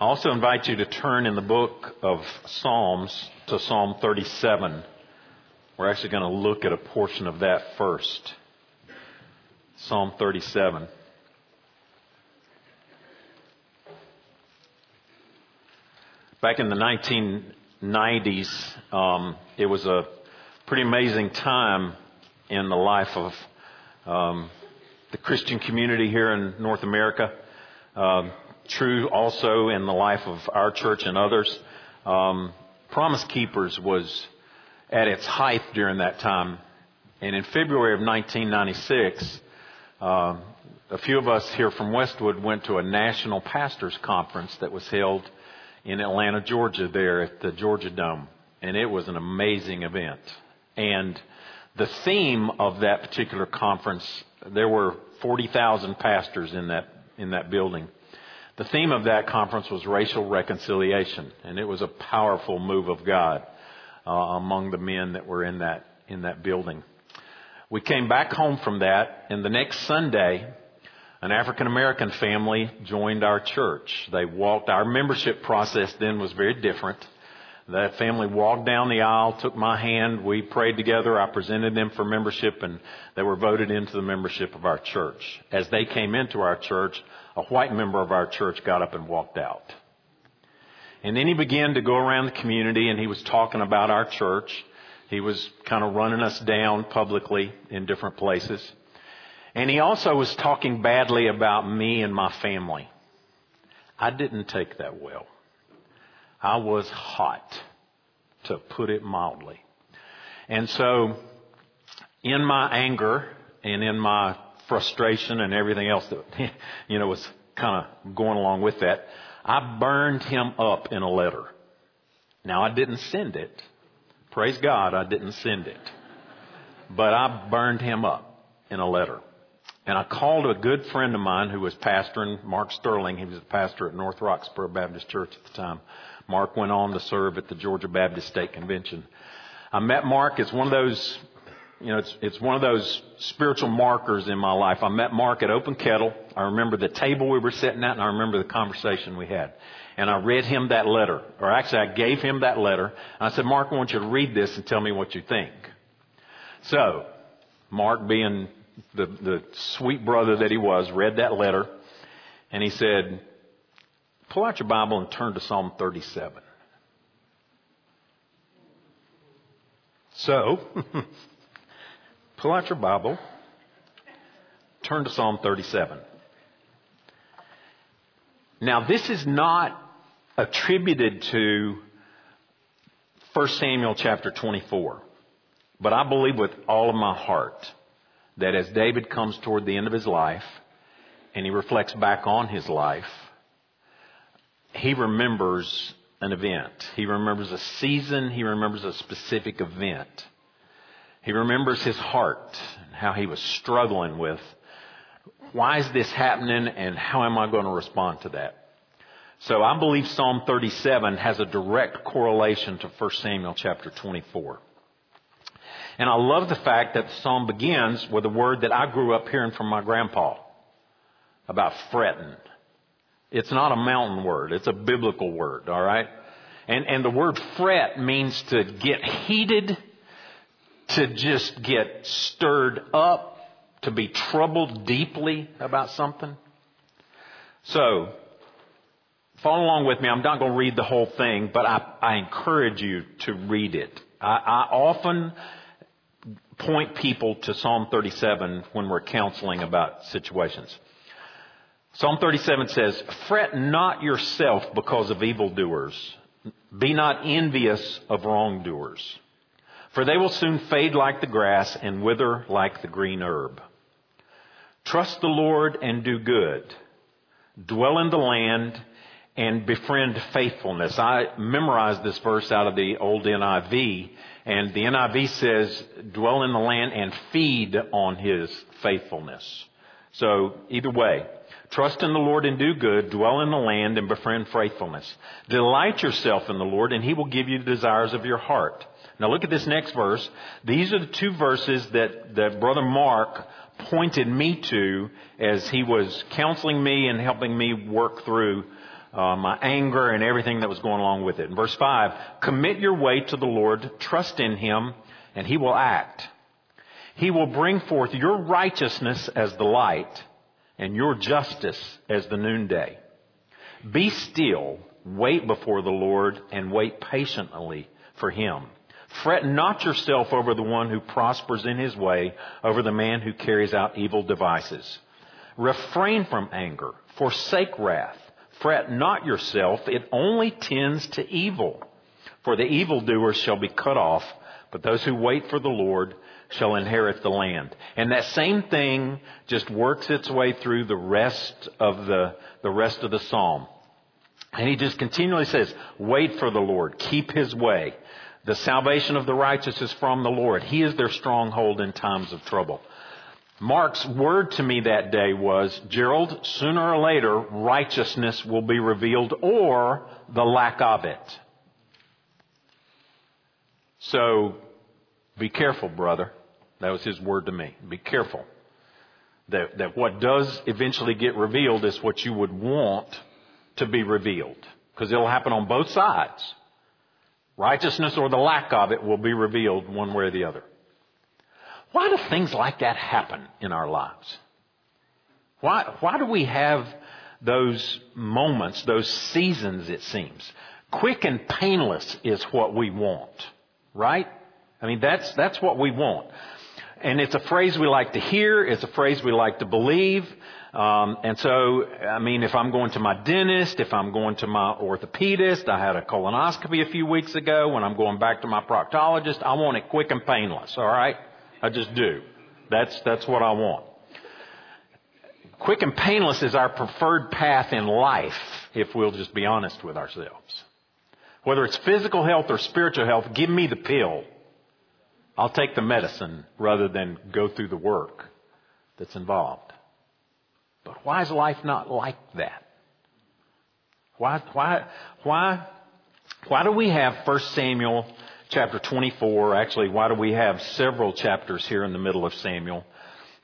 I also invite you to turn in the book of Psalms to Psalm 37. We're actually going to look at a portion of that first. Psalm 37. Back in the 1990s, um, it was a pretty amazing time in the life of um, the Christian community here in North America. Um, true also in the life of our church and others. Um, Promise Keepers was at its height during that time. And in February of 1996, uh, a few of us here from Westwood went to a national pastors conference that was held in Atlanta, Georgia, there at the Georgia Dome. And it was an amazing event. And the theme of that particular conference, there were 40,000 pastors in that, in that building. The theme of that conference was racial reconciliation, and it was a powerful move of God uh, among the men that were in that in that building. We came back home from that, and the next Sunday, an African American family joined our church. They walked. Our membership process then was very different. That family walked down the aisle, took my hand, we prayed together, I presented them for membership, and they were voted into the membership of our church. As they came into our church, a white member of our church got up and walked out. And then he began to go around the community and he was talking about our church. He was kind of running us down publicly in different places. And he also was talking badly about me and my family. I didn't take that well. I was hot, to put it mildly. And so, in my anger and in my frustration and everything else that, you know, was kind of going along with that, I burned him up in a letter. Now, I didn't send it. Praise God, I didn't send it. But I burned him up in a letter. And I called a good friend of mine who was pastoring, Mark Sterling. He was a pastor at North Roxboro Baptist Church at the time. Mark went on to serve at the Georgia Baptist State Convention. I met Mark. It's one of those, you know, it's, it's one of those spiritual markers in my life. I met Mark at Open Kettle. I remember the table we were sitting at and I remember the conversation we had. And I read him that letter, or actually I gave him that letter. I said, Mark, I want you to read this and tell me what you think. So, Mark being the, the sweet brother that he was, read that letter and he said, Pull out your Bible and turn to Psalm 37. So, pull out your Bible, turn to Psalm 37. Now, this is not attributed to 1 Samuel chapter 24, but I believe with all of my heart that as David comes toward the end of his life and he reflects back on his life, he remembers an event. He remembers a season. He remembers a specific event. He remembers his heart and how he was struggling with why is this happening and how am I going to respond to that? So I believe Psalm 37 has a direct correlation to 1 Samuel chapter 24. And I love the fact that the psalm begins with a word that I grew up hearing from my grandpa about fretting. It's not a mountain word. It's a biblical word, all right? And, and the word fret means to get heated, to just get stirred up, to be troubled deeply about something. So, follow along with me. I'm not going to read the whole thing, but I, I encourage you to read it. I, I often point people to Psalm 37 when we're counseling about situations. Psalm 37 says, Fret not yourself because of evildoers. Be not envious of wrongdoers. For they will soon fade like the grass and wither like the green herb. Trust the Lord and do good. Dwell in the land and befriend faithfulness. I memorized this verse out of the old NIV, and the NIV says, dwell in the land and feed on his faithfulness. So either way, Trust in the Lord and do good. Dwell in the land and befriend faithfulness. Delight yourself in the Lord and he will give you the desires of your heart. Now look at this next verse. These are the two verses that, that Brother Mark pointed me to as he was counseling me and helping me work through uh, my anger, and everything that was going along with it. In verse 5, commit your way to the Lord, trust in Him, and He will act. He will bring forth your righteousness as the light, and your justice as the noonday. Be still, wait before the Lord, and wait patiently for Him. Fret not yourself over the one who prospers in his way, over the man who carries out evil devices. Refrain from anger, forsake wrath. Fret not yourself, it only tends to evil. For the evildoers shall be cut off, but those who wait for the Lord shall inherit the land. And that same thing just works its way through the rest of the, the rest of the psalm. And he just continually says, wait for the Lord, keep his way. The salvation of the righteous is from the Lord. He is their stronghold in times of trouble. Mark's word to me that day was, Gerald, sooner or later, righteousness will be revealed or the lack of it. So, be careful, brother. That was his word to me. Be careful. That, that what does eventually get revealed is what you would want to be revealed. Because it'll happen on both sides. Righteousness or the lack of it will be revealed one way or the other. Why do things like that happen in our lives? Why, why do we have those moments, those seasons, it seems? Quick and painless is what we want, right? I mean, that's, that's what we want. And it's a phrase we like to hear. It's a phrase we like to believe. Um, and so, I mean, if I'm going to my dentist, if I'm going to my orthopedist, I had a colonoscopy a few weeks ago. When I'm going back to my proctologist, I want it quick and painless. All right, I just do. That's that's what I want. Quick and painless is our preferred path in life, if we'll just be honest with ourselves. Whether it's physical health or spiritual health, give me the pill. I'll take the medicine rather than go through the work that's involved. But why is life not like that? Why, why, why, why do we have 1 Samuel chapter 24? Actually, why do we have several chapters here in the middle of Samuel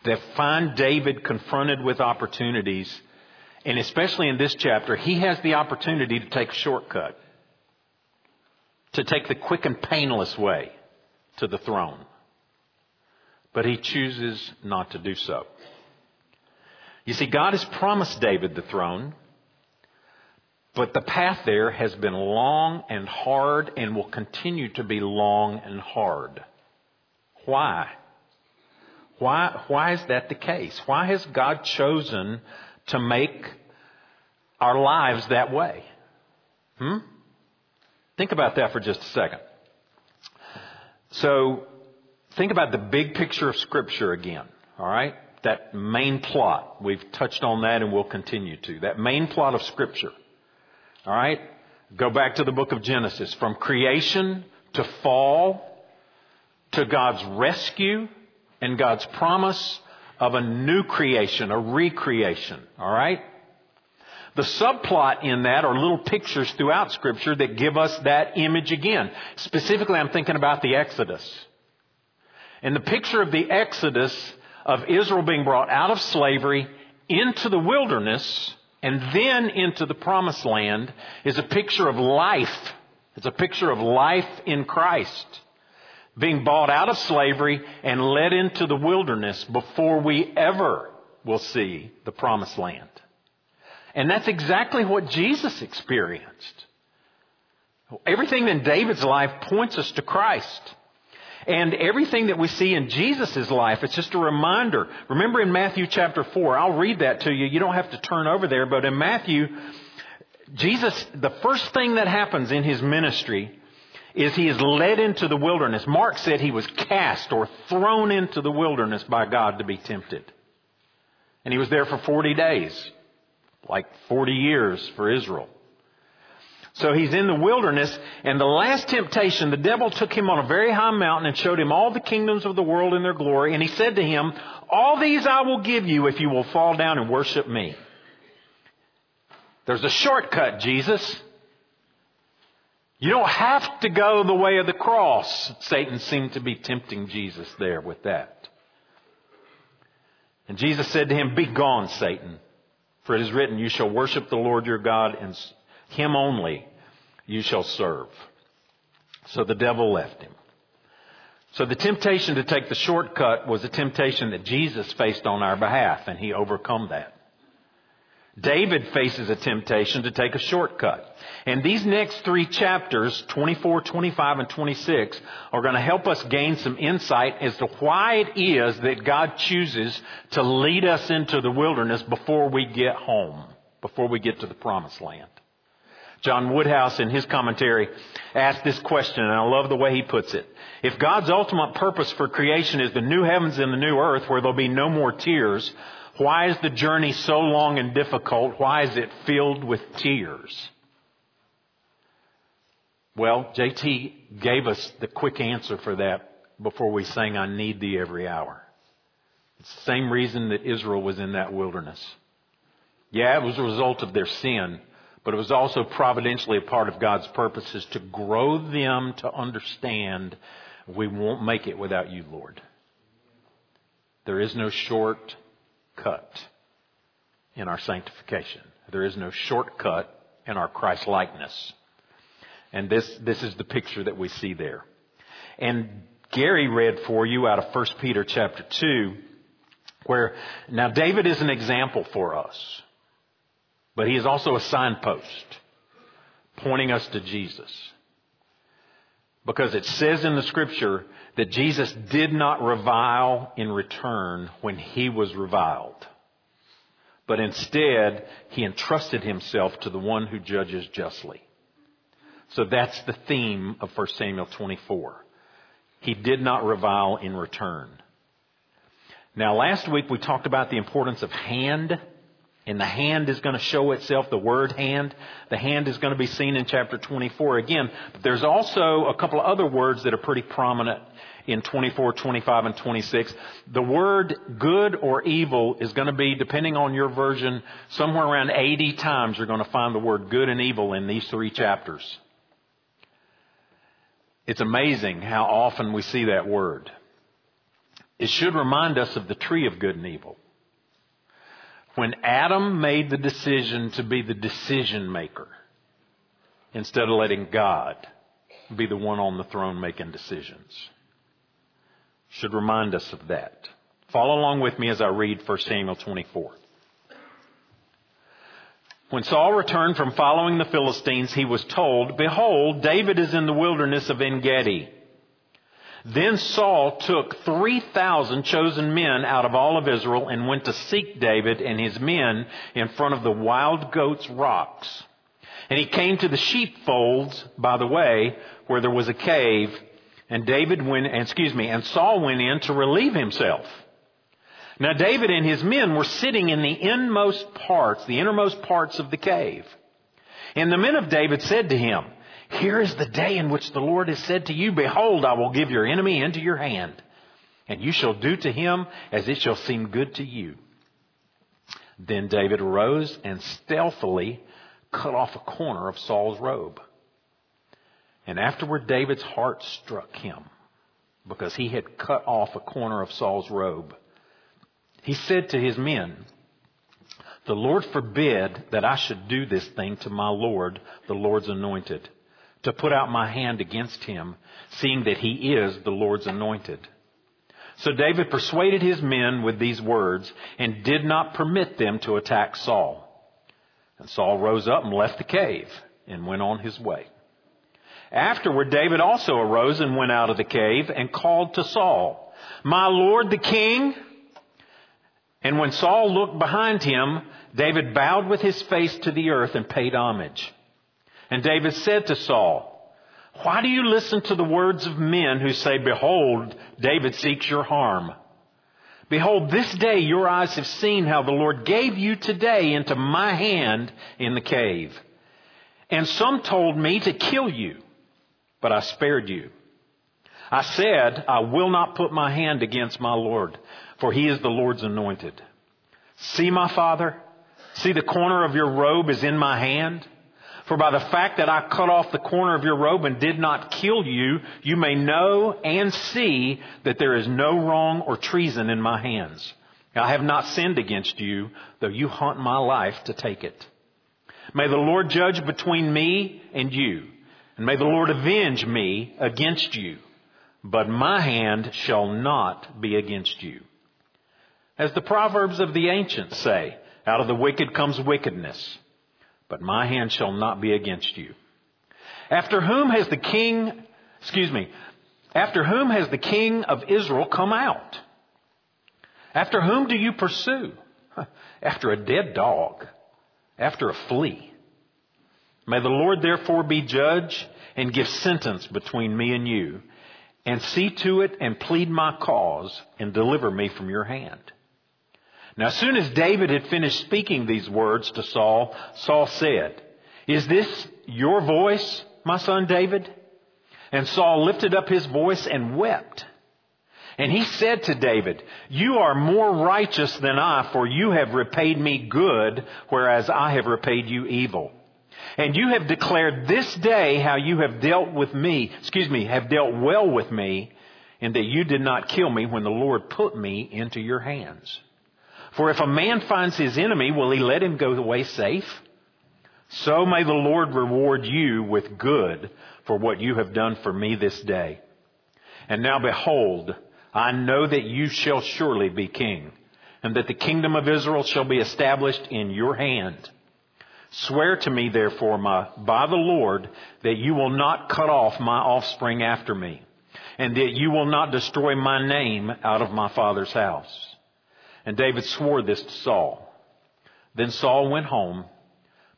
that find David confronted with opportunities? And especially in this chapter, he has the opportunity to take a shortcut, to take the quick and painless way to the throne. But he chooses not to do so. You see, God has promised David the throne, but the path there has been long and hard and will continue to be long and hard. Why? Why, why is that the case? Why has God chosen to make our lives that way? Hmm? Think about that for just a second. So, think about the big picture of Scripture again, alright? That main plot. We've touched on that and we'll continue to. That main plot of Scripture. All right? Go back to the book of Genesis. From creation to fall to God's rescue and God's promise of a new creation, a recreation. All right? The subplot in that are little pictures throughout Scripture that give us that image again. Specifically, I'm thinking about the Exodus. And the picture of the Exodus of Israel being brought out of slavery into the wilderness and then into the promised land is a picture of life. It's a picture of life in Christ. Being bought out of slavery and led into the wilderness before we ever will see the promised land. And that's exactly what Jesus experienced. Everything in David's life points us to Christ. And everything that we see in Jesus' life, it's just a reminder. Remember in Matthew chapter 4, I'll read that to you. You don't have to turn over there, but in Matthew, Jesus, the first thing that happens in his ministry is he is led into the wilderness. Mark said he was cast or thrown into the wilderness by God to be tempted. And he was there for 40 days, like 40 years for Israel. So he's in the wilderness, and the last temptation, the devil took him on a very high mountain and showed him all the kingdoms of the world in their glory, and he said to him, All these I will give you if you will fall down and worship me. There's a shortcut, Jesus. You don't have to go the way of the cross. Satan seemed to be tempting Jesus there with that. And Jesus said to him, Be gone, Satan. For it is written, You shall worship the Lord your God, and him only you shall serve. So the devil left him. So the temptation to take the shortcut was a temptation that Jesus faced on our behalf, and he overcome that. David faces a temptation to take a shortcut. And these next three chapters, 24, 25, and 26, are going to help us gain some insight as to why it is that God chooses to lead us into the wilderness before we get home, before we get to the promised land. John Woodhouse in his commentary asked this question, and I love the way he puts it. If God's ultimate purpose for creation is the new heavens and the new earth where there'll be no more tears, why is the journey so long and difficult? Why is it filled with tears? Well, JT gave us the quick answer for that before we sang, I need thee every hour. It's the same reason that Israel was in that wilderness. Yeah, it was a result of their sin, but it was also providentially a part of God's purposes to grow them to understand we won't make it without you, Lord. There is no short cut in our sanctification. There is no shortcut in our Christ likeness. And this, this is the picture that we see there. And Gary read for you out of 1 Peter chapter 2, where now David is an example for us, but he is also a signpost pointing us to Jesus. Because it says in the scripture that Jesus did not revile in return when he was reviled. But instead, he entrusted himself to the one who judges justly. So that's the theme of 1 Samuel 24. He did not revile in return. Now last week we talked about the importance of hand and the hand is going to show itself, the word hand. The hand is going to be seen in chapter 24 again. But there's also a couple of other words that are pretty prominent in 24, 25, and 26. The word good or evil is going to be, depending on your version, somewhere around 80 times you're going to find the word good and evil in these three chapters. It's amazing how often we see that word. It should remind us of the tree of good and evil. When Adam made the decision to be the decision maker instead of letting God be the one on the throne making decisions. Should remind us of that. Follow along with me as I read 1 Samuel 24. When Saul returned from following the Philistines, he was told, Behold, David is in the wilderness of En Gedi. Then Saul took 3,000 chosen men out of all of Israel and went to seek David and his men in front of the wild goats rocks. And he came to the sheepfolds by the way where there was a cave and David went, excuse me, and Saul went in to relieve himself. Now David and his men were sitting in the inmost parts, the innermost parts of the cave. And the men of David said to him, here is the day in which the Lord has said to you, Behold, I will give your enemy into your hand, and you shall do to him as it shall seem good to you. Then David arose and stealthily cut off a corner of Saul's robe. And afterward, David's heart struck him because he had cut off a corner of Saul's robe. He said to his men, The Lord forbid that I should do this thing to my Lord, the Lord's anointed to put out my hand against him, seeing that he is the Lord's anointed. So David persuaded his men with these words and did not permit them to attack Saul. And Saul rose up and left the cave and went on his way. Afterward, David also arose and went out of the cave and called to Saul, My Lord the king. And when Saul looked behind him, David bowed with his face to the earth and paid homage. And David said to Saul, Why do you listen to the words of men who say, Behold, David seeks your harm? Behold, this day your eyes have seen how the Lord gave you today into my hand in the cave. And some told me to kill you, but I spared you. I said, I will not put my hand against my Lord, for he is the Lord's anointed. See, my father, see the corner of your robe is in my hand. For by the fact that I cut off the corner of your robe and did not kill you, you may know and see that there is no wrong or treason in my hands. I have not sinned against you, though you haunt my life to take it. May the Lord judge between me and you, and may the Lord avenge me against you, but my hand shall not be against you. As the Proverbs of the ancients say, out of the wicked comes wickedness, but my hand shall not be against you. After whom has the king, excuse me, after whom has the king of Israel come out? After whom do you pursue? After a dead dog, after a flea. May the Lord therefore be judge and give sentence between me and you, and see to it and plead my cause and deliver me from your hand. Now as soon as David had finished speaking these words to Saul, Saul said, Is this your voice, my son David? And Saul lifted up his voice and wept. And he said to David, You are more righteous than I, for you have repaid me good, whereas I have repaid you evil. And you have declared this day how you have dealt with me, excuse me, have dealt well with me, and that you did not kill me when the Lord put me into your hands. For if a man finds his enemy, will he let him go away safe? So may the Lord reward you with good for what you have done for me this day. And now behold, I know that you shall surely be king, and that the kingdom of Israel shall be established in your hand. Swear to me, therefore, my, by the Lord, that you will not cut off my offspring after me, and that you will not destroy my name out of my father's house. And David swore this to Saul. Then Saul went home,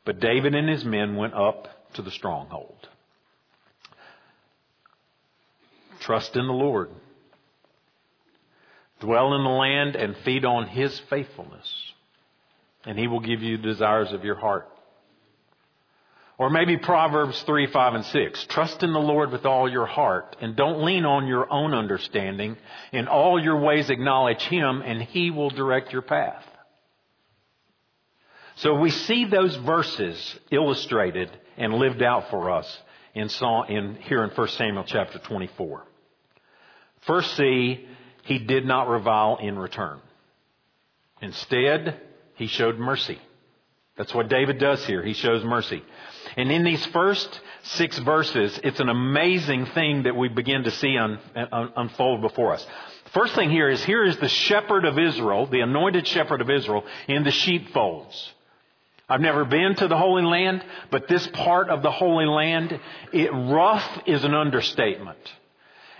but David and his men went up to the stronghold. Trust in the Lord. Dwell in the land and feed on His faithfulness. And He will give you the desires of your heart. Or maybe Proverbs 3, 5, and 6. Trust in the Lord with all your heart and don't lean on your own understanding. In all your ways acknowledge Him and He will direct your path. So we see those verses illustrated and lived out for us in, in here in 1 Samuel chapter 24. First see he did not revile in return. Instead, he showed mercy. That's what David does here. He shows mercy. And in these first six verses, it's an amazing thing that we begin to see un, un, unfold before us. First thing here is here is the shepherd of Israel, the anointed shepherd of Israel, in the sheepfolds. I've never been to the Holy Land, but this part of the Holy Land, it, rough is an understatement.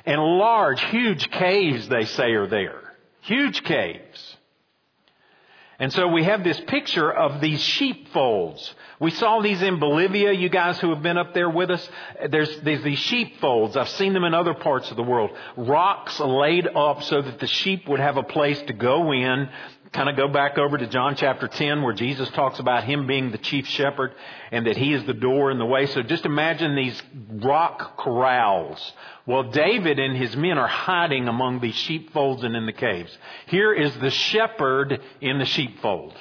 And large, huge caves, they say, are there. Huge caves. And so we have this picture of these sheepfolds. We saw these in Bolivia, you guys who have been up there with us. There's, there's these sheepfolds. I've seen them in other parts of the world. Rocks laid up so that the sheep would have a place to go in kind of go back over to John chapter 10 where Jesus talks about him being the chief shepherd and that he is the door and the way. So just imagine these rock corrals. Well, David and his men are hiding among these sheepfolds and in the caves. Here is the shepherd in the sheepfold.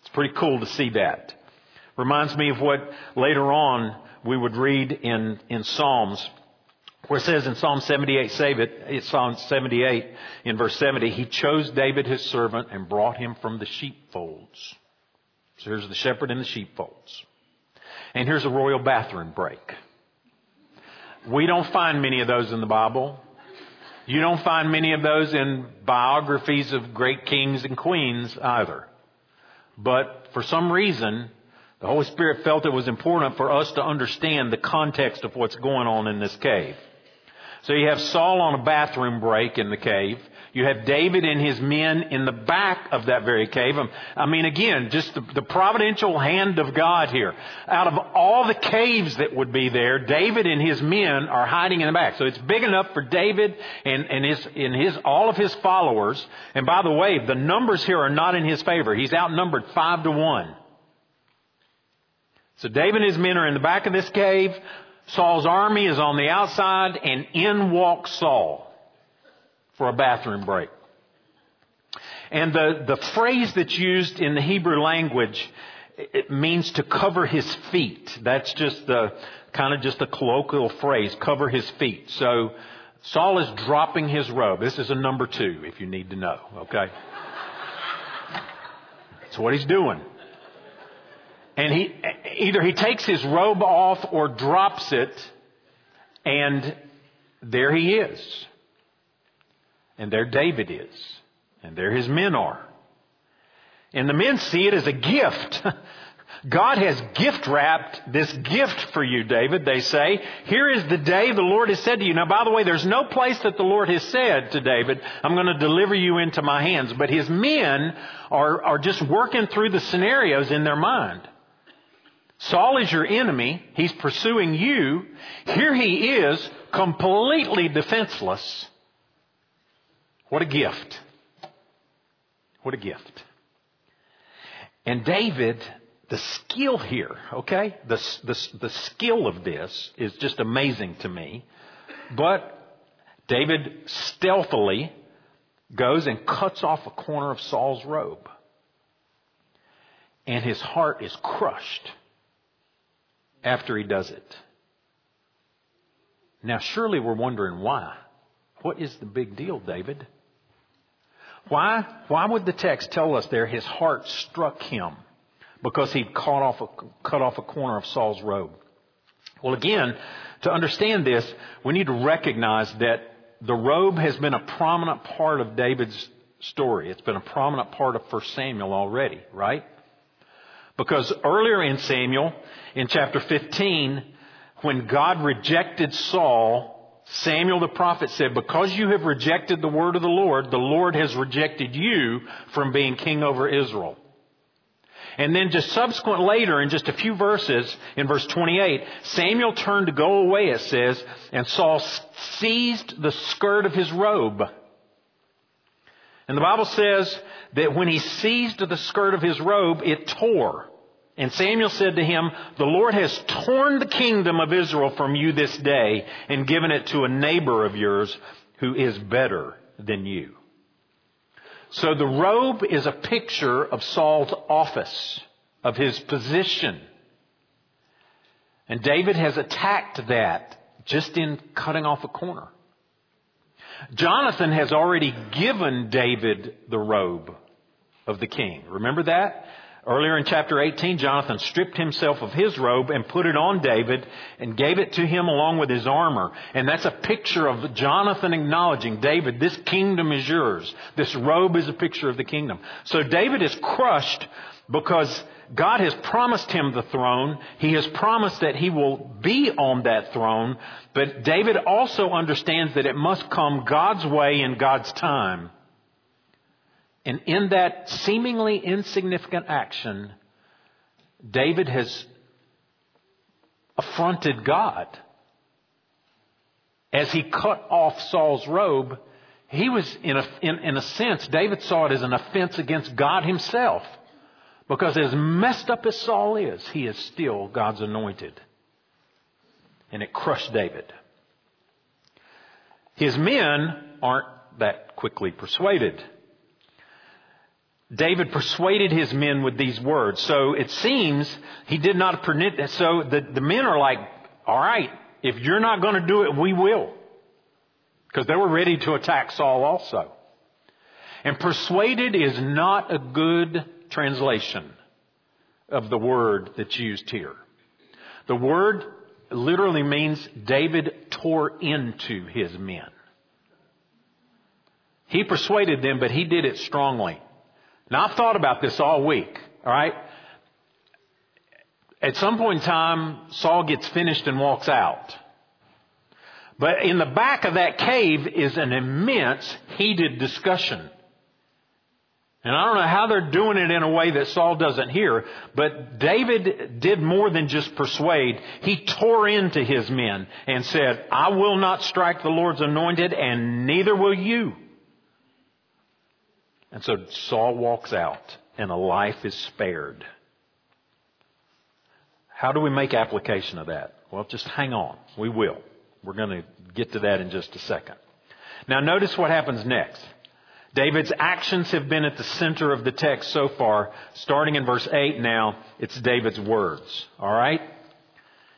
It's pretty cool to see that. Reminds me of what later on we would read in, in Psalms where it says in Psalm 78, save it, it's Psalm 78 in verse 70, he chose David his servant and brought him from the sheepfolds. So here's the shepherd in the sheepfolds. And here's a royal bathroom break. We don't find many of those in the Bible. You don't find many of those in biographies of great kings and queens either. But for some reason, the Holy Spirit felt it was important for us to understand the context of what's going on in this cave. So you have Saul on a bathroom break in the cave. You have David and his men in the back of that very cave. Um, I mean, again, just the, the, providential hand of God here. Out of all the caves that would be there, David and his men are hiding in the back. So it's big enough for David and, and his, and his, all of his followers. And by the way, the numbers here are not in his favor. He's outnumbered five to one. So David and his men are in the back of this cave. Saul's army is on the outside, and in walks Saul for a bathroom break. And the, the phrase that's used in the Hebrew language, it means to cover his feet. That's just the, kind of just a colloquial phrase, cover his feet. So, Saul is dropping his robe. This is a number two, if you need to know, okay? That's what he's doing. And he, either he takes his robe off or drops it, and there he is. And there David is. And there his men are. And the men see it as a gift. God has gift wrapped this gift for you, David, they say. Here is the day the Lord has said to you. Now, by the way, there's no place that the Lord has said to David, I'm going to deliver you into my hands. But his men are, are just working through the scenarios in their mind. Saul is your enemy. He's pursuing you. Here he is, completely defenseless. What a gift. What a gift. And David, the skill here, okay? The, the, the skill of this is just amazing to me. But David stealthily goes and cuts off a corner of Saul's robe. And his heart is crushed after he does it. Now, surely we're wondering why. What is the big deal, David? Why, why would the text tell us there his heart struck him because he'd cut off, a, cut off a corner of Saul's robe? Well, again, to understand this, we need to recognize that the robe has been a prominent part of David's story. It's been a prominent part of 1 Samuel already, right? Because earlier in Samuel, in chapter 15, when God rejected Saul, Samuel the prophet said, Because you have rejected the word of the Lord, the Lord has rejected you from being king over Israel. And then just subsequent later, in just a few verses, in verse 28, Samuel turned to go away, it says, and Saul seized the skirt of his robe. And the Bible says that when he seized the skirt of his robe, it tore. And Samuel said to him, The Lord has torn the kingdom of Israel from you this day and given it to a neighbor of yours who is better than you. So the robe is a picture of Saul's office, of his position. And David has attacked that just in cutting off a corner. Jonathan has already given David the robe of the king. Remember that? Earlier in chapter 18, Jonathan stripped himself of his robe and put it on David and gave it to him along with his armor. And that's a picture of Jonathan acknowledging, David, this kingdom is yours. This robe is a picture of the kingdom. So David is crushed because God has promised him the throne. He has promised that he will be on that throne. But David also understands that it must come God's way in God's time. And in that seemingly insignificant action, David has affronted God. As he cut off Saul's robe, he was, in a, in, in a sense, David saw it as an offense against God himself. Because as messed up as Saul is, he is still God's anointed. And it crushed David. His men aren't that quickly persuaded. David persuaded his men with these words. So it seems he did not permit. That. So the, the men are like, all right, if you're not going to do it, we will. Because they were ready to attack Saul also. And persuaded is not a good translation of the word that's used here. The word literally means David tore into his men. He persuaded them, but he did it strongly. Now, I've thought about this all week, all right? At some point in time, Saul gets finished and walks out. But in the back of that cave is an immense heated discussion. And I don't know how they're doing it in a way that Saul doesn't hear, but David did more than just persuade. He tore into his men and said, I will not strike the Lord's anointed and neither will you. And so Saul walks out and a life is spared. How do we make application of that? Well, just hang on. We will. We're going to get to that in just a second. Now notice what happens next. David's actions have been at the center of the text so far. Starting in verse 8 now, it's David's words. Alright?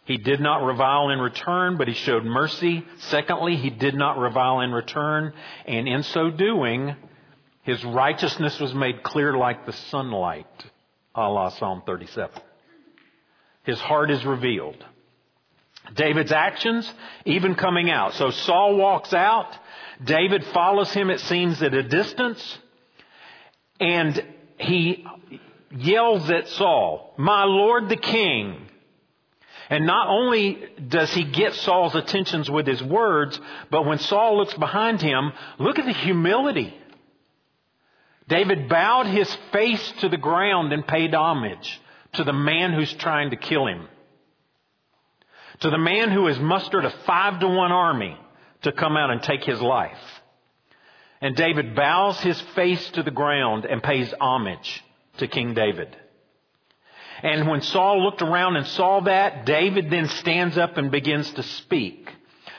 He did not revile in return, but he showed mercy. Secondly, he did not revile in return, and in so doing, His righteousness was made clear like the sunlight, a Psalm 37. His heart is revealed. David's actions, even coming out. So Saul walks out. David follows him, it seems, at a distance. And he yells at Saul, My Lord the King. And not only does he get Saul's attentions with his words, but when Saul looks behind him, look at the humility. David bowed his face to the ground and paid homage to the man who's trying to kill him. To the man who has mustered a five to one army to come out and take his life. And David bows his face to the ground and pays homage to King David. And when Saul looked around and saw that, David then stands up and begins to speak.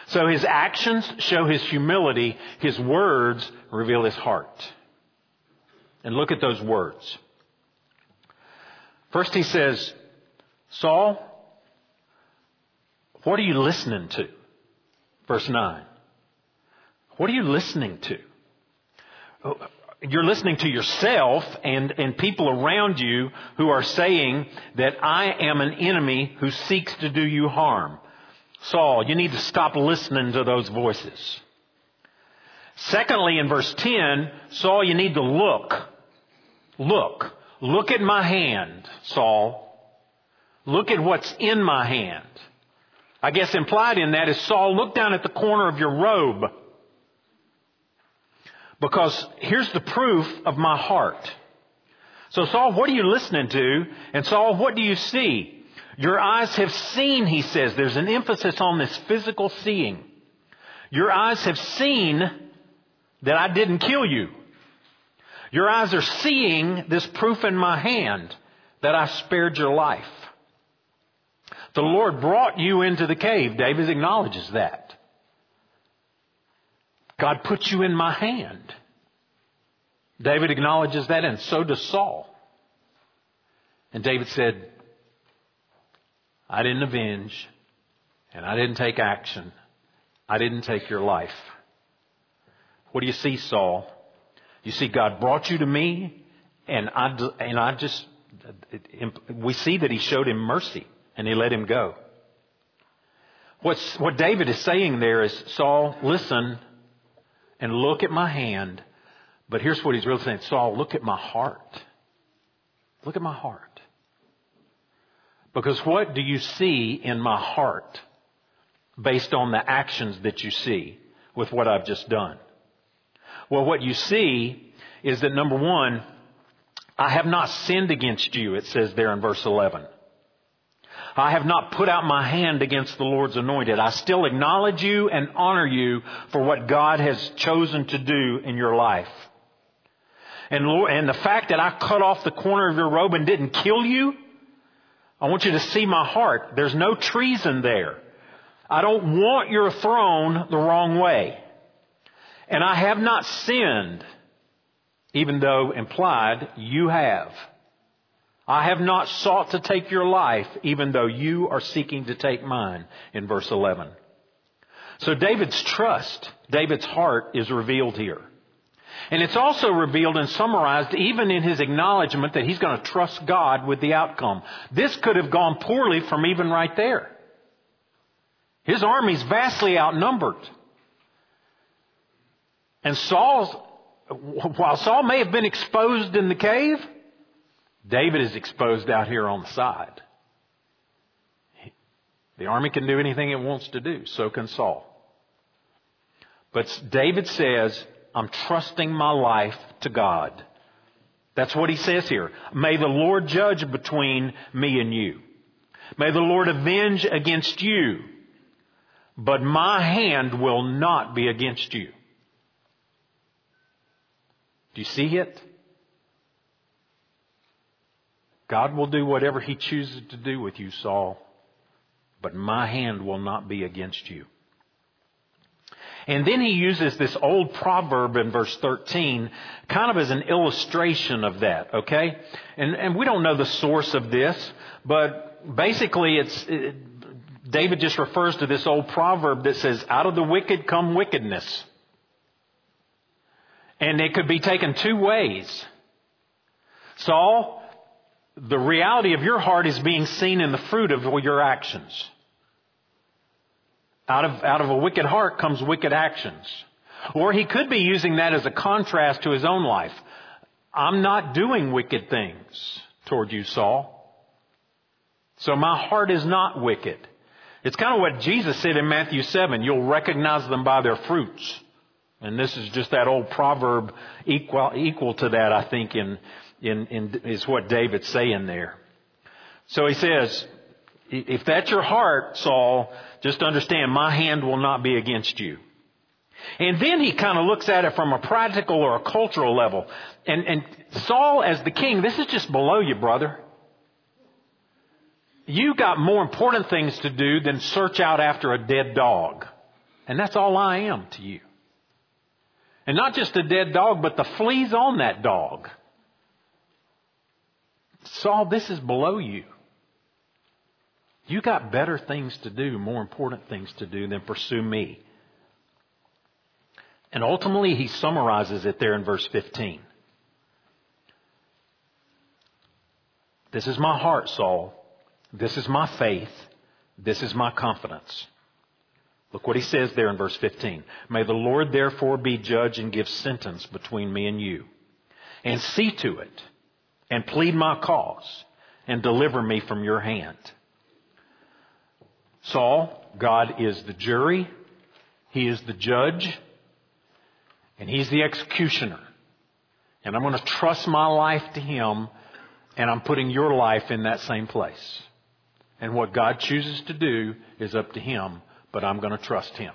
So his actions show his humility, his words reveal his heart. And look at those words. First he says, Saul, what are you listening to? Verse 9. What are you listening to? Oh, you're listening to yourself and, and people around you who are saying that I am an enemy who seeks to do you harm. Saul, you need to stop listening to those voices. Secondly, in verse 10, Saul, you need to look. Look. Look at my hand, Saul. Look at what's in my hand. I guess implied in that is Saul, look down at the corner of your robe. Because here's the proof of my heart. So Saul, what are you listening to? And Saul, what do you see? Your eyes have seen, he says. There's an emphasis on this physical seeing. Your eyes have seen that I didn't kill you. Your eyes are seeing this proof in my hand that I spared your life. The Lord brought you into the cave. David acknowledges that. God put you in my hand. David acknowledges that, and so does Saul. And David said, I didn't avenge, and I didn't take action. I didn't take your life. What do you see, Saul? You see, God brought you to me, and I, and I just, we see that He showed him mercy and he let him go. What's, what David is saying there is, Saul, listen and look at my hand. But here's what he's really saying Saul, look at my heart. Look at my heart. Because what do you see in my heart based on the actions that you see with what I've just done? Well, what you see is that number one, I have not sinned against you, it says there in verse 11. I have not put out my hand against the Lord's anointed. I still acknowledge you and honor you for what God has chosen to do in your life. And, Lord, and the fact that I cut off the corner of your robe and didn't kill you, I want you to see my heart. There's no treason there. I don't want your throne the wrong way. And I have not sinned, even though implied you have. I have not sought to take your life, even though you are seeking to take mine, in verse 11. So David's trust, David's heart is revealed here. And it's also revealed and summarized even in his acknowledgement that he's going to trust God with the outcome. This could have gone poorly from even right there. His army's vastly outnumbered. And Saul's, while Saul may have been exposed in the cave, David is exposed out here on the side. The army can do anything it wants to do. So can Saul. But David says, I'm trusting my life to God. That's what he says here. May the Lord judge between me and you. May the Lord avenge against you. But my hand will not be against you. Do you see it? God will do whatever He chooses to do with you, Saul, but my hand will not be against you. And then he uses this old proverb in verse 13 kind of as an illustration of that, okay? And, and we don't know the source of this, but basically it's, it, David just refers to this old proverb that says, out of the wicked come wickedness. And it could be taken two ways. Saul, the reality of your heart is being seen in the fruit of your actions. Out of, out of a wicked heart comes wicked actions. Or he could be using that as a contrast to his own life. I'm not doing wicked things toward you, Saul. So my heart is not wicked. It's kind of what Jesus said in Matthew 7. You'll recognize them by their fruits. And this is just that old proverb equal, equal to that, I think, in, in, in, is what David's saying there. So he says, if that's your heart, Saul, just understand my hand will not be against you. And then he kind of looks at it from a practical or a cultural level. And, and Saul, as the king, this is just below you, brother. You got more important things to do than search out after a dead dog. And that's all I am to you. And not just a dead dog, but the fleas on that dog. Saul, this is below you. You got better things to do, more important things to do than pursue me. And ultimately, he summarizes it there in verse 15. This is my heart, Saul. This is my faith. This is my confidence. Look what he says there in verse 15. May the Lord therefore be judge and give sentence between me and you. And see to it and plead my cause and deliver me from your hand. Saul, God is the jury. He is the judge. And He's the executioner. And I'm going to trust my life to Him, and I'm putting your life in that same place. And what God chooses to do is up to Him, but I'm going to trust Him.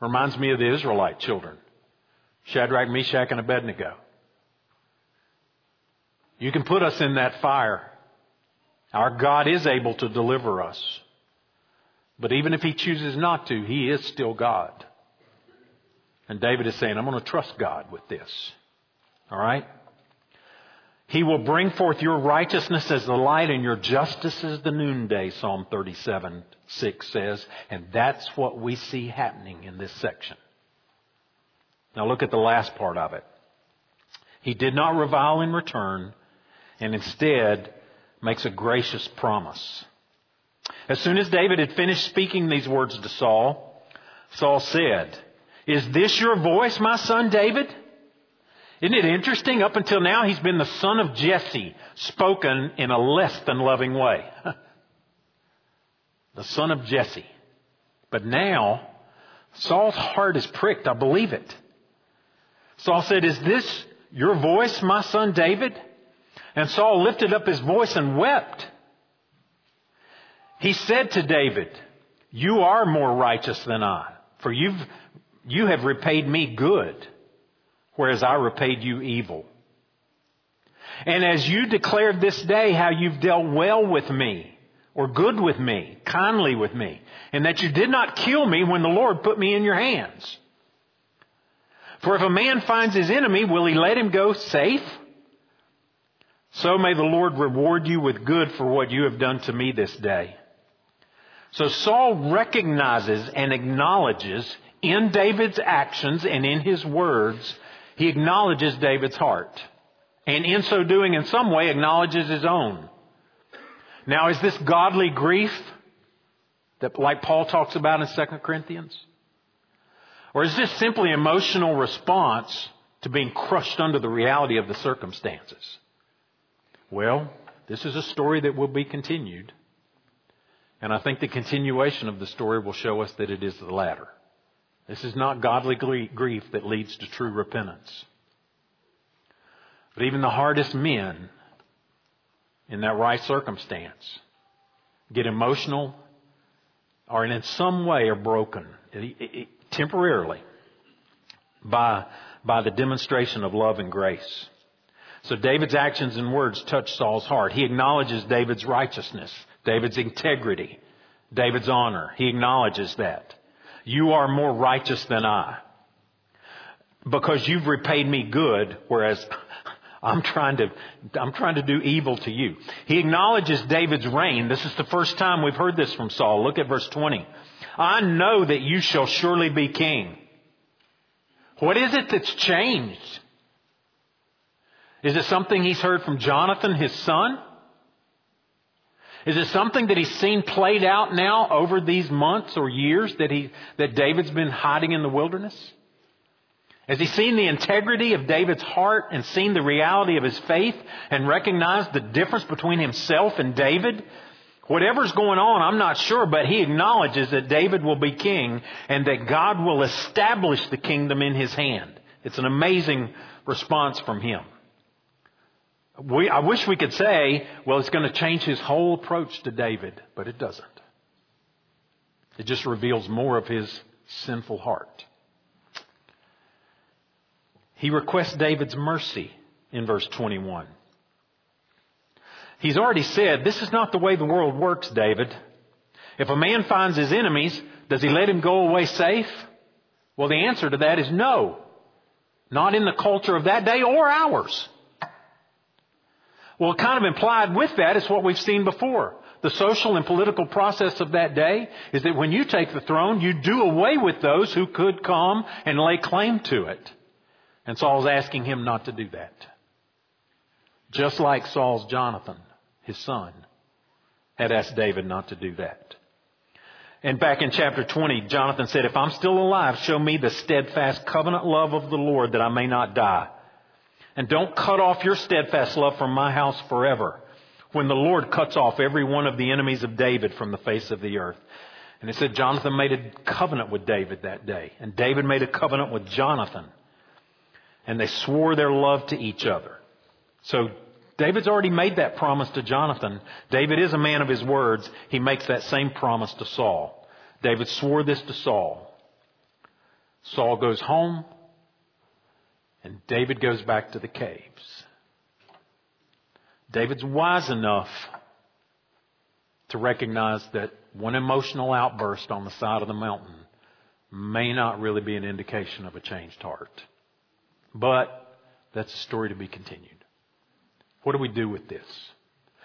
Reminds me of the Israelite children Shadrach, Meshach, and Abednego. You can put us in that fire. Our God is able to deliver us. But even if He chooses not to, He is still God. And David is saying, I'm going to trust God with this. All right? He will bring forth your righteousness as the light and your justice as the noonday, Psalm 37 6 says. And that's what we see happening in this section. Now look at the last part of it. He did not revile in return and instead makes a gracious promise. As soon as David had finished speaking these words to Saul, Saul said, is this your voice, my son David? Isn't it interesting? Up until now, he's been the son of Jesse, spoken in a less than loving way. the son of Jesse. But now, Saul's heart is pricked. I believe it. Saul said, Is this your voice, my son David? And Saul lifted up his voice and wept. He said to David, You are more righteous than I, for you've you have repaid me good, whereas I repaid you evil. And as you declared this day how you've dealt well with me, or good with me, kindly with me, and that you did not kill me when the Lord put me in your hands. For if a man finds his enemy, will he let him go safe? So may the Lord reward you with good for what you have done to me this day. So Saul recognizes and acknowledges in David's actions and in his words, he acknowledges David's heart. And in so doing, in some way, acknowledges his own. Now, is this godly grief that, like Paul talks about in 2 Corinthians? Or is this simply emotional response to being crushed under the reality of the circumstances? Well, this is a story that will be continued. And I think the continuation of the story will show us that it is the latter. This is not godly grief that leads to true repentance. But even the hardest men in that right circumstance get emotional or in some way are broken eh, eh, temporarily by, by the demonstration of love and grace. So David's actions and words touch Saul's heart. He acknowledges David's righteousness, David's integrity, David's honor. He acknowledges that. You are more righteous than I. Because you've repaid me good, whereas I'm trying to, I'm trying to do evil to you. He acknowledges David's reign. This is the first time we've heard this from Saul. Look at verse 20. I know that you shall surely be king. What is it that's changed? Is it something he's heard from Jonathan, his son? Is it something that he's seen played out now over these months or years that he, that David's been hiding in the wilderness? Has he seen the integrity of David's heart and seen the reality of his faith and recognized the difference between himself and David? Whatever's going on, I'm not sure, but he acknowledges that David will be king and that God will establish the kingdom in his hand. It's an amazing response from him. We, I wish we could say, well, it's going to change his whole approach to David, but it doesn't. It just reveals more of his sinful heart. He requests David's mercy in verse 21. He's already said, this is not the way the world works, David. If a man finds his enemies, does he let him go away safe? Well, the answer to that is no. Not in the culture of that day or ours. Well, kind of implied with that is what we've seen before. The social and political process of that day is that when you take the throne, you do away with those who could come and lay claim to it. And Saul's asking him not to do that. Just like Saul's Jonathan, his son, had asked David not to do that. And back in chapter 20, Jonathan said, If I'm still alive, show me the steadfast covenant love of the Lord that I may not die. And don't cut off your steadfast love from my house forever when the Lord cuts off every one of the enemies of David from the face of the earth. And it said Jonathan made a covenant with David that day. And David made a covenant with Jonathan. And they swore their love to each other. So David's already made that promise to Jonathan. David is a man of his words. He makes that same promise to Saul. David swore this to Saul. Saul goes home. And David goes back to the caves. David's wise enough to recognize that one emotional outburst on the side of the mountain may not really be an indication of a changed heart. But that's a story to be continued. What do we do with this?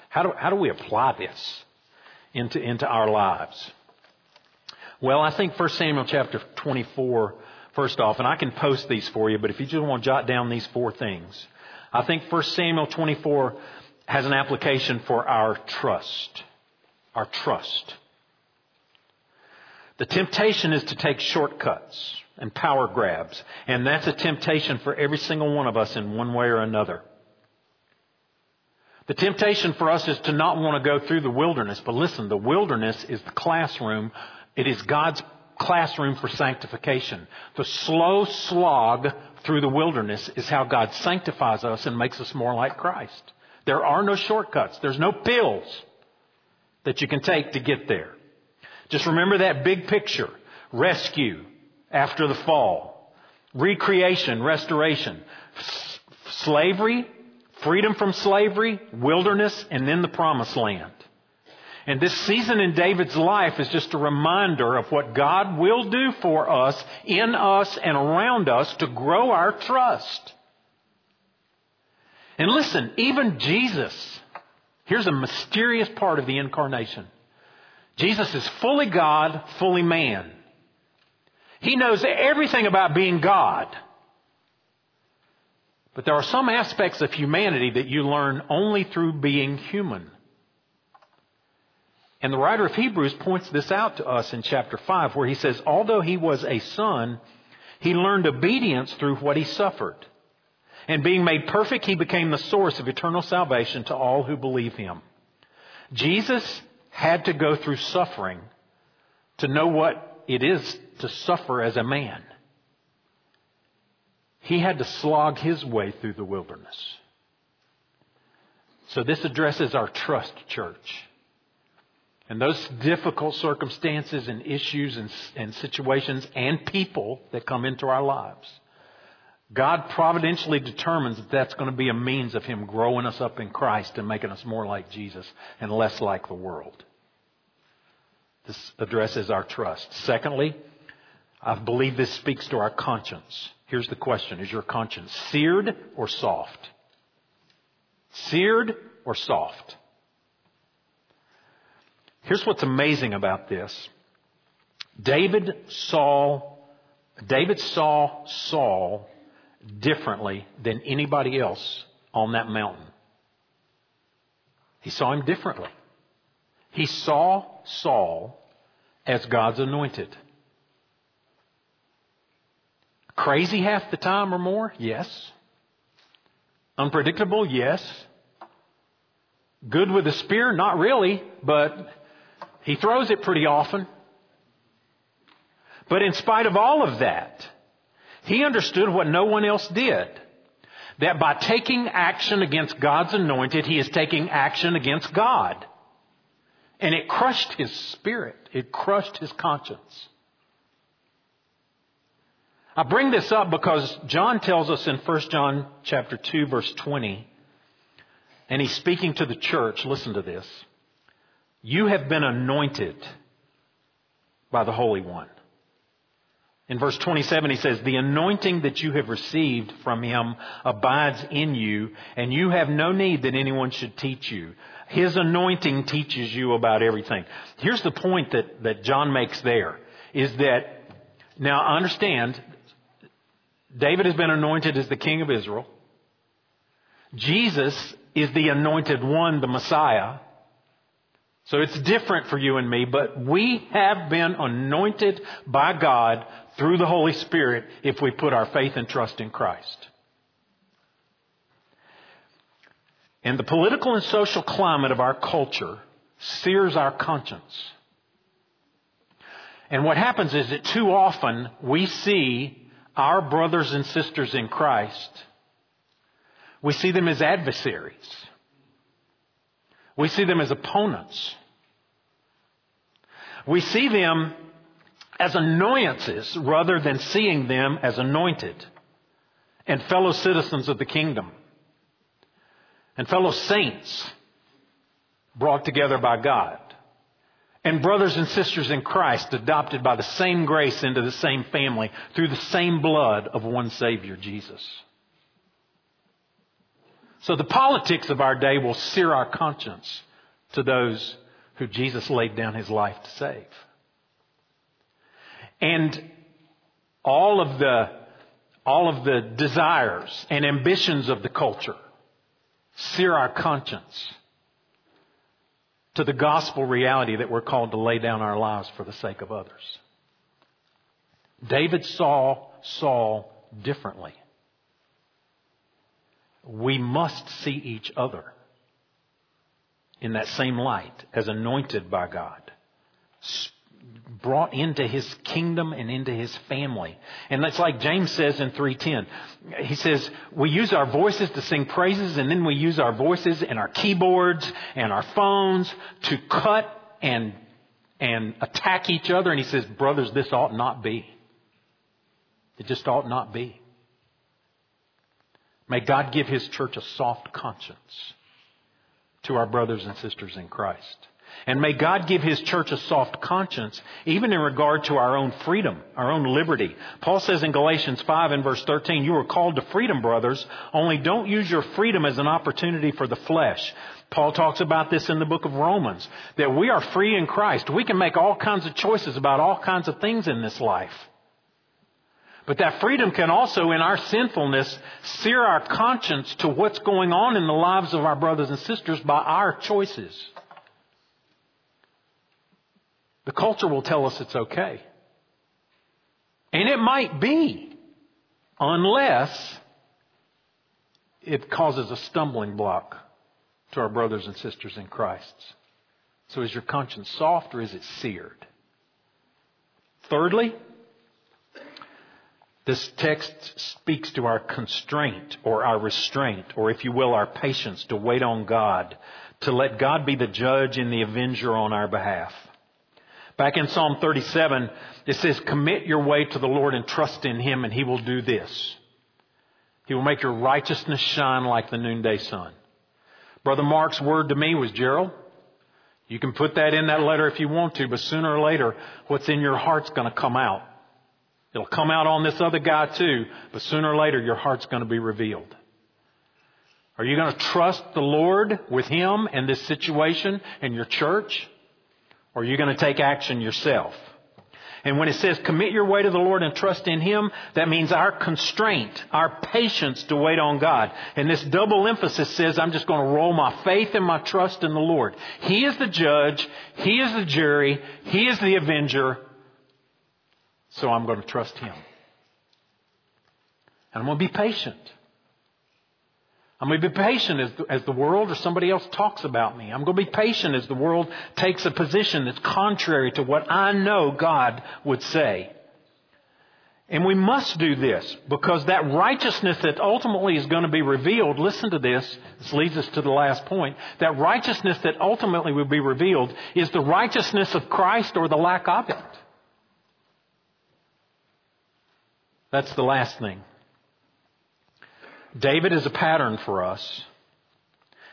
How do, how do we apply this into, into our lives? Well, I think 1 Samuel chapter 24 first off, and I can post these for you, but if you just want to jot down these four things, I think 1 Samuel 24 has an application for our trust. Our trust. The temptation is to take shortcuts and power grabs, and that's a temptation for every single one of us in one way or another. The temptation for us is to not want to go through the wilderness, but listen, the wilderness is the classroom. It is God's classroom for sanctification. The slow slog through the wilderness is how God sanctifies us and makes us more like Christ. There are no shortcuts. There's no pills that you can take to get there. Just remember that big picture. Rescue after the fall. Recreation, restoration. S- slavery, freedom from slavery, wilderness, and then the promised land. And this season in David's life is just a reminder of what God will do for us, in us, and around us to grow our trust. And listen, even Jesus, here's a mysterious part of the incarnation. Jesus is fully God, fully man. He knows everything about being God. But there are some aspects of humanity that you learn only through being human. And the writer of Hebrews points this out to us in chapter 5, where he says, although he was a son, he learned obedience through what he suffered. And being made perfect, he became the source of eternal salvation to all who believe him. Jesus had to go through suffering to know what it is to suffer as a man. He had to slog his way through the wilderness. So this addresses our trust, church. And those difficult circumstances and issues and, and, situations and people that come into our lives, God providentially determines that that's going to be a means of Him growing us up in Christ and making us more like Jesus and less like the world. This addresses our trust. Secondly, I believe this speaks to our conscience. Here's the question Is your conscience seared or soft? Seared or soft? Here's what's amazing about this David, Saul, David saw Saul differently than anybody else on that mountain. He saw him differently. He saw Saul as God's anointed. Crazy half the time or more? Yes. Unpredictable? Yes. Good with a spear? Not really, but he throws it pretty often. But in spite of all of that, he understood what no one else did. That by taking action against God's anointed, he is taking action against God. And it crushed his spirit. It crushed his conscience. I bring this up because John tells us in 1 John chapter 2 verse 20, and he's speaking to the church, listen to this. You have been anointed by the Holy One. In verse 27, he says, The anointing that you have received from him abides in you, and you have no need that anyone should teach you. His anointing teaches you about everything. Here's the point that, that John makes there, is that, now understand, David has been anointed as the king of Israel. Jesus is the anointed one, the Messiah. So it's different for you and me, but we have been anointed by God through the Holy Spirit if we put our faith and trust in Christ. And the political and social climate of our culture sears our conscience. And what happens is that too often we see our brothers and sisters in Christ, we see them as adversaries. We see them as opponents. We see them as annoyances rather than seeing them as anointed and fellow citizens of the kingdom and fellow saints brought together by God and brothers and sisters in Christ adopted by the same grace into the same family through the same blood of one Savior, Jesus. So the politics of our day will sear our conscience to those who Jesus laid down his life to save. And all of the, all of the desires and ambitions of the culture sear our conscience to the gospel reality that we're called to lay down our lives for the sake of others. David saw Saul differently. We must see each other in that same light as anointed by God, brought into his kingdom and into his family. And that's like James says in 310. He says, we use our voices to sing praises and then we use our voices and our keyboards and our phones to cut and, and attack each other. And he says, brothers, this ought not be. It just ought not be. May God give his church a soft conscience to our brothers and sisters in Christ. And may God give His church a soft conscience, even in regard to our own freedom, our own liberty. Paul says in Galatians 5 and verse 13, you are called to freedom, brothers, only don't use your freedom as an opportunity for the flesh. Paul talks about this in the book of Romans, that we are free in Christ. We can make all kinds of choices about all kinds of things in this life. But that freedom can also, in our sinfulness, sear our conscience to what's going on in the lives of our brothers and sisters by our choices. The culture will tell us it's okay. And it might be, unless it causes a stumbling block to our brothers and sisters in Christ. So is your conscience soft or is it seared? Thirdly, this text speaks to our constraint or our restraint, or if you will, our patience to wait on God, to let God be the judge and the avenger on our behalf. Back in Psalm 37, it says, Commit your way to the Lord and trust in Him, and He will do this. He will make your righteousness shine like the noonday sun. Brother Mark's word to me was, Gerald, you can put that in that letter if you want to, but sooner or later, what's in your heart's going to come out. It'll come out on this other guy too, but sooner or later, your heart's going to be revealed. Are you going to trust the Lord with Him and this situation and your church? Or are you going to take action yourself? And when it says commit your way to the Lord and trust in Him, that means our constraint, our patience to wait on God. And this double emphasis says I'm just going to roll my faith and my trust in the Lord. He is the judge. He is the jury. He is the avenger. So I'm going to trust Him. And I'm going to be patient. I'm going to be patient as the, as the world or somebody else talks about me. I'm going to be patient as the world takes a position that's contrary to what I know God would say. And we must do this because that righteousness that ultimately is going to be revealed, listen to this, this leads us to the last point. That righteousness that ultimately will be revealed is the righteousness of Christ or the lack of it. That's the last thing. David is a pattern for us.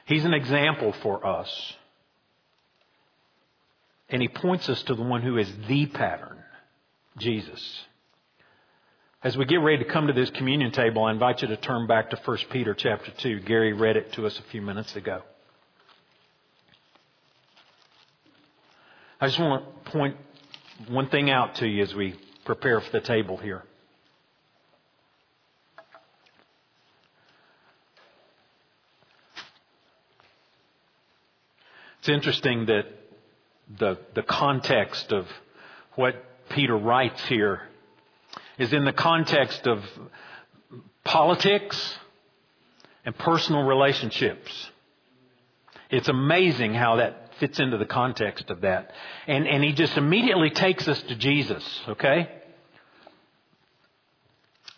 He's an example for us. And he points us to the one who is the pattern, Jesus. As we get ready to come to this communion table, I invite you to turn back to 1 Peter chapter 2. Gary read it to us a few minutes ago. I just want to point one thing out to you as we prepare for the table here. It's interesting that the, the context of what Peter writes here is in the context of politics and personal relationships. It's amazing how that fits into the context of that. And, and he just immediately takes us to Jesus, okay?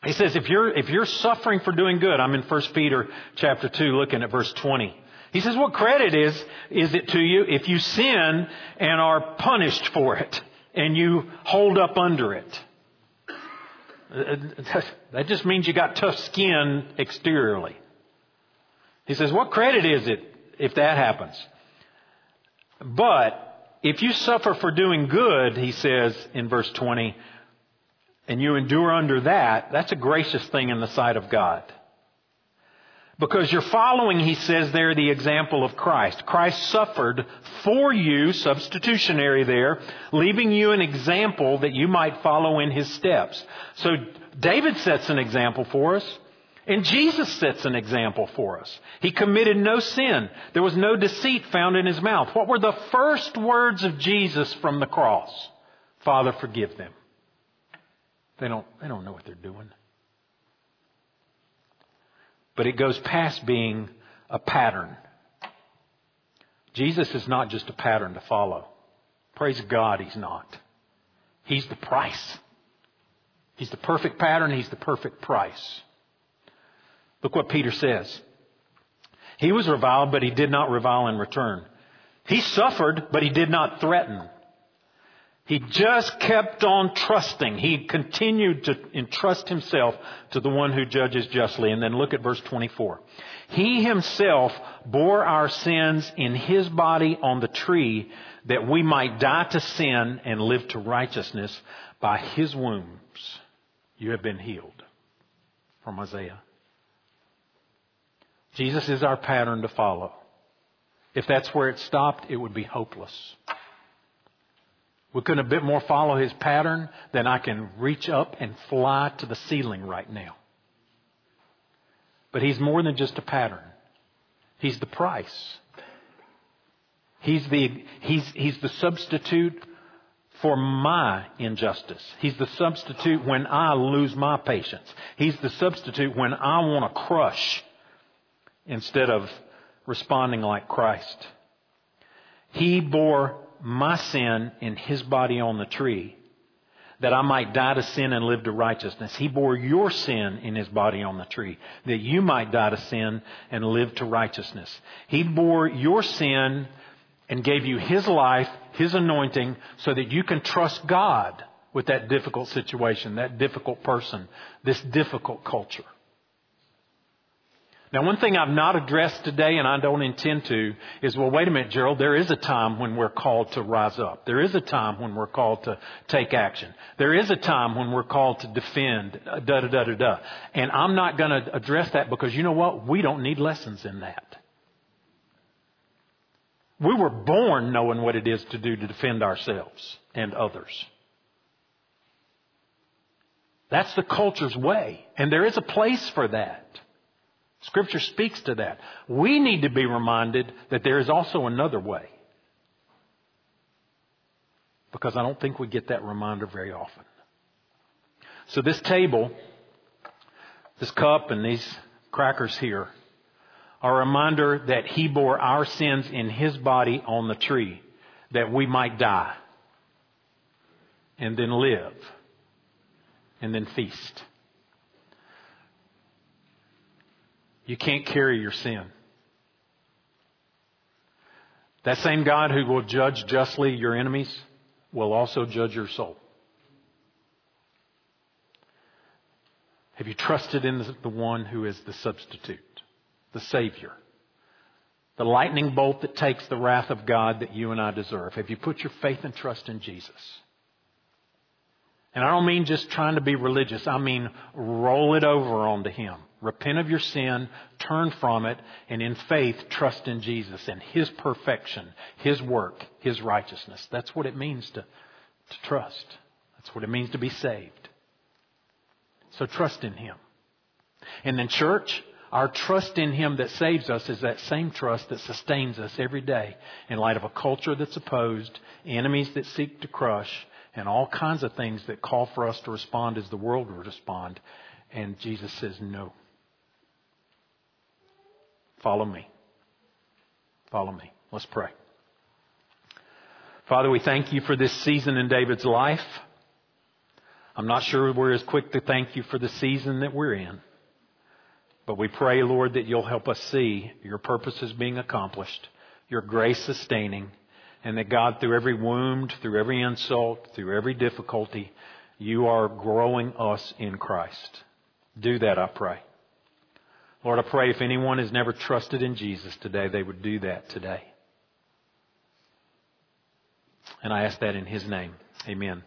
He says, if you're, if you're suffering for doing good, I'm in 1 Peter chapter 2 looking at verse 20. He says, what credit is, is it to you if you sin and are punished for it and you hold up under it? That just means you got tough skin exteriorly. He says, what credit is it if that happens? But if you suffer for doing good, he says in verse 20, and you endure under that, that's a gracious thing in the sight of God. Because you're following, he says there, the example of Christ. Christ suffered for you, substitutionary there, leaving you an example that you might follow in his steps. So David sets an example for us. And Jesus sets an example for us. He committed no sin. There was no deceit found in his mouth. What were the first words of Jesus from the cross? Father, forgive them. They don't, they don't know what they're doing. But it goes past being a pattern. Jesus is not just a pattern to follow. Praise God, He's not. He's the price. He's the perfect pattern, He's the perfect price. Look what Peter says. He was reviled, but he did not revile in return. He suffered, but he did not threaten. He just kept on trusting. He continued to entrust himself to the one who judges justly. And then look at verse 24. He himself bore our sins in his body on the tree that we might die to sin and live to righteousness. By his wounds you have been healed. From Isaiah. Jesus is our pattern to follow. If that's where it stopped, it would be hopeless we couldn't a bit more follow his pattern, than I can reach up and fly to the ceiling right now. But he's more than just a pattern. He's the price. He's the, he's, he's the substitute for my injustice. He's the substitute when I lose my patience. He's the substitute when I want to crush instead of responding like Christ. He bore my sin in his body on the tree that I might die to sin and live to righteousness. He bore your sin in his body on the tree, that you might die to sin and live to righteousness. He bore your sin and gave you his life, his anointing, so that you can trust God with that difficult situation, that difficult person, this difficult culture. Now, one thing I've not addressed today, and I don't intend to, is well, wait a minute, Gerald, there is a time when we're called to rise up. There is a time when we're called to take action. There is a time when we're called to defend, uh, da da da da da. And I'm not going to address that because you know what? We don't need lessons in that. We were born knowing what it is to do to defend ourselves and others. That's the culture's way. And there is a place for that. Scripture speaks to that. We need to be reminded that there is also another way. Because I don't think we get that reminder very often. So this table, this cup and these crackers here are a reminder that He bore our sins in His body on the tree that we might die and then live and then feast. You can't carry your sin. That same God who will judge justly your enemies will also judge your soul. Have you trusted in the one who is the substitute, the Savior, the lightning bolt that takes the wrath of God that you and I deserve? Have you put your faith and trust in Jesus? And I don't mean just trying to be religious. I mean roll it over onto Him. Repent of your sin, turn from it, and in faith trust in Jesus and His perfection, His work, His righteousness. That's what it means to, to trust. That's what it means to be saved. So trust in Him. And then church, our trust in Him that saves us is that same trust that sustains us every day in light of a culture that's opposed, enemies that seek to crush, and all kinds of things that call for us to respond as the world would respond. And Jesus says, no. Follow me. Follow me. Let's pray. Father, we thank you for this season in David's life. I'm not sure we're as quick to thank you for the season that we're in. But we pray, Lord, that you'll help us see your purposes being accomplished, your grace sustaining, and that God, through every wound, through every insult, through every difficulty, you are growing us in Christ. Do that, I pray. Lord, I pray if anyone has never trusted in Jesus today, they would do that today. And I ask that in His name. Amen.